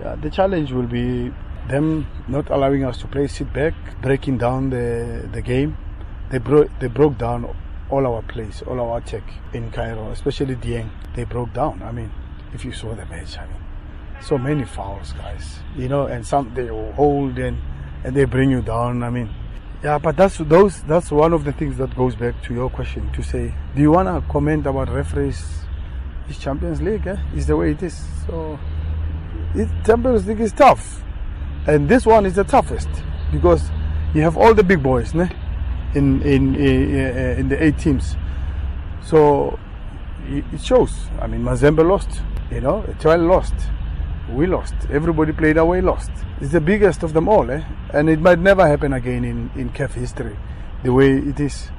Yeah, the challenge will be them not allowing us to play sit back, breaking down the the game. They broke they broke down all our plays, all our attack in Cairo, especially Dieng. They broke down. I mean, if you saw the match, I mean, so many fouls, guys. You know, and some they hold and and they bring you down. I mean, yeah, but that's those that's one of the things that goes back to your question to say, do you wanna comment about referees? It's Champions League, eh? Is the way it is. So, it, Champions League is tough, and this one is the toughest because you have all the big boys, ne? In in in, in the eight teams. So it it shows. I mean, Mazembe lost. You know, Etoile lost. We lost. Everybody played away, lost. It's the biggest of them all, eh? And it might never happen again in in CAF history, the way it is.